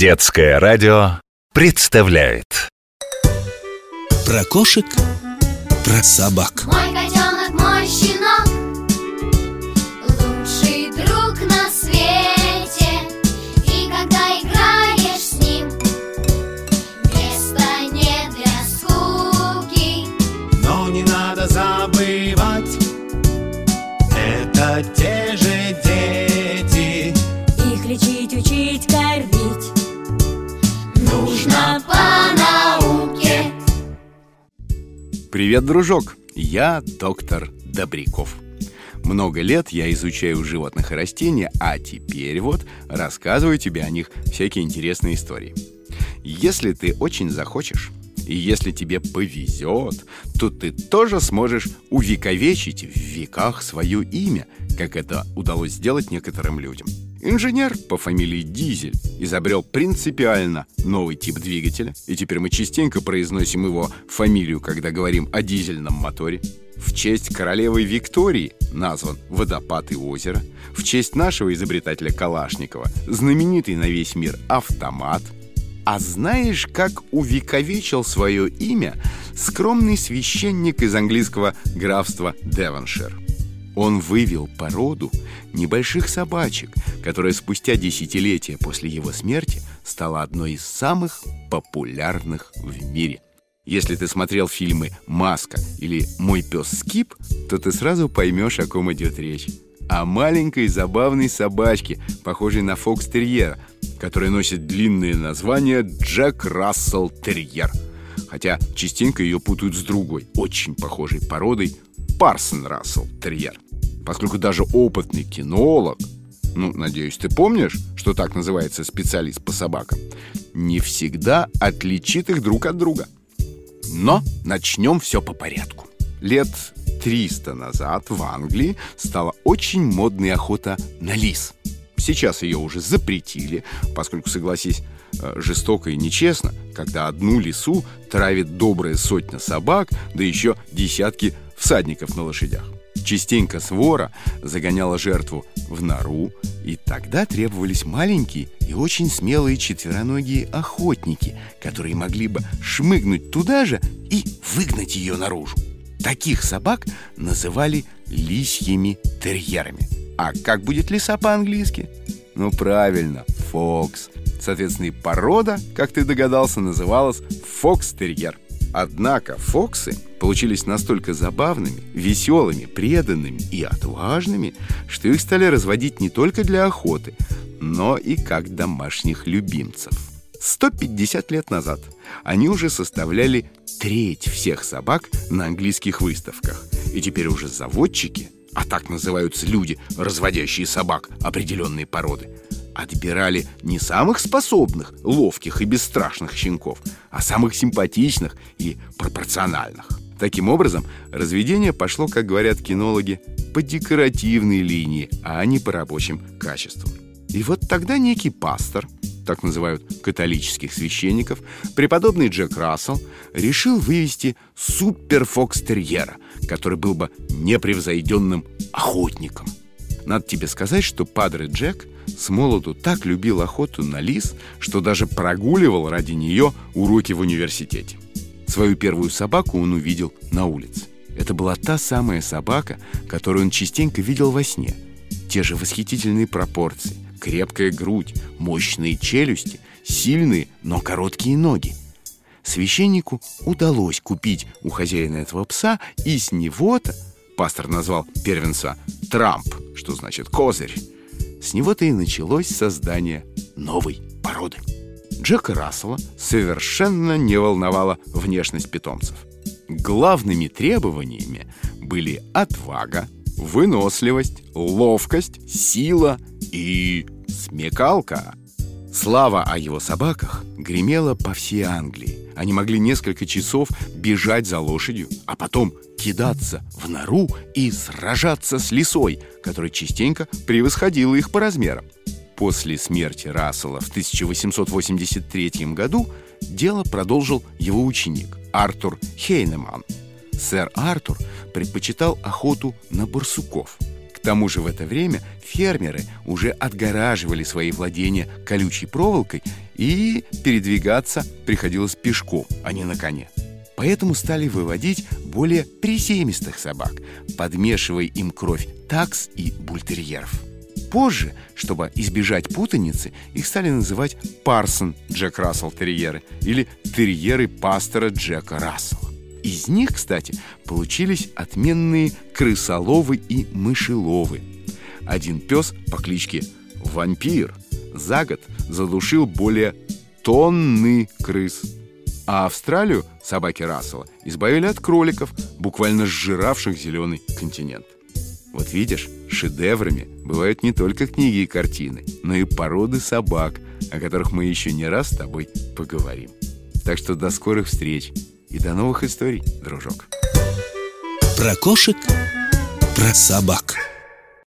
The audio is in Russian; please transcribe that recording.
Детское радио представляет. Про кошек, про собак. Мой котенок, мой щенок Привет, дружок! Я доктор Добряков. Много лет я изучаю животных и растения, а теперь вот рассказываю тебе о них всякие интересные истории. Если ты очень захочешь, и если тебе повезет, то ты тоже сможешь увековечить в веках свое имя, как это удалось сделать некоторым людям. Инженер по фамилии Дизель изобрел принципиально новый тип двигателя, и теперь мы частенько произносим его фамилию, когда говорим о дизельном моторе. В честь королевы Виктории назван водопад и озеро. В честь нашего изобретателя Калашникова знаменитый на весь мир автомат. А знаешь, как увековечил свое имя скромный священник из английского графства Девоншир? Он вывел породу небольших собачек, которая спустя десятилетия после его смерти стала одной из самых популярных в мире. Если ты смотрел фильмы «Маска» или «Мой пес Скип», то ты сразу поймешь, о ком идет речь. О маленькой забавной собачке, похожей на фокстерьера, которая носит длинное название Джек Рассел Терьер. Хотя частенько ее путают с другой, очень похожей породой Парсон Рассел Терьер. Поскольку даже опытный кинолог, ну, надеюсь, ты помнишь, что так называется специалист по собакам, не всегда отличит их друг от друга. Но начнем все по порядку. Лет 300 назад в Англии стала очень модная охота на лис. Сейчас ее уже запретили, поскольку, согласись, жестоко и нечестно, когда одну лису травит добрая сотня собак, да еще десятки всадников на лошадях. Частенько свора загоняла жертву в нору, и тогда требовались маленькие и очень смелые четвероногие охотники, которые могли бы шмыгнуть туда же и выгнать ее наружу. Таких собак называли лисьими терьерами. А как будет лиса по-английски? Ну, правильно, фокс. Соответственно, и порода, как ты догадался, называлась фокс-терьер. Однако фоксы получились настолько забавными, веселыми, преданными и отважными, что их стали разводить не только для охоты, но и как домашних любимцев. 150 лет назад они уже составляли треть всех собак на английских выставках. И теперь уже заводчики, а так называются люди, разводящие собак определенной породы, отбирали не самых способных, ловких и бесстрашных щенков, а самых симпатичных и пропорциональных. Таким образом, разведение пошло, как говорят кинологи, по декоративной линии, а не по рабочим качествам. И вот тогда некий пастор, так называют католических священников, преподобный Джек Рассел, решил вывести суперфокстерьера, который был бы непревзойденным охотником. Надо тебе сказать, что падре Джек с молоду так любил охоту на лис, что даже прогуливал ради нее уроки в университете. Свою первую собаку он увидел на улице. Это была та самая собака, которую он частенько видел во сне. Те же восхитительные пропорции, крепкая грудь, мощные челюсти, сильные, но короткие ноги. Священнику удалось купить у хозяина этого пса, и с него-то пастор назвал первенца Трамп, что значит козырь. С него-то и началось создание новой породы. Джека Рассела совершенно не волновала внешность питомцев. Главными требованиями были отвага, выносливость, ловкость, сила и смекалка. Слава о его собаках гремела по всей Англии. Они могли несколько часов бежать за лошадью, а потом кидаться в нору и сражаться с лисой, которая частенько превосходила их по размерам. После смерти Рассела в 1883 году дело продолжил его ученик Артур Хейнеман. Сэр Артур предпочитал охоту на барсуков. К тому же в это время фермеры уже отгораживали свои владения колючей проволокой и передвигаться приходилось пешком, а не на коне. Поэтому стали выводить более приземистых собак, подмешивая им кровь такс и бультерьеров. Позже, чтобы избежать путаницы, их стали называть Парсон Джек Рассел терьеры или терьеры пастора Джека Рассела. Из них, кстати, получились отменные крысоловы и мышеловы. Один пес по кличке Вампир за год задушил более тонны крыс. А Австралию собаки Рассела избавили от кроликов, буквально сжиравших зеленый континент. Вот видишь, шедеврами бывают не только книги и картины, но и породы собак, о которых мы еще не раз с тобой поговорим. Так что до скорых встреч и до новых историй, дружок. Про кошек, про собак.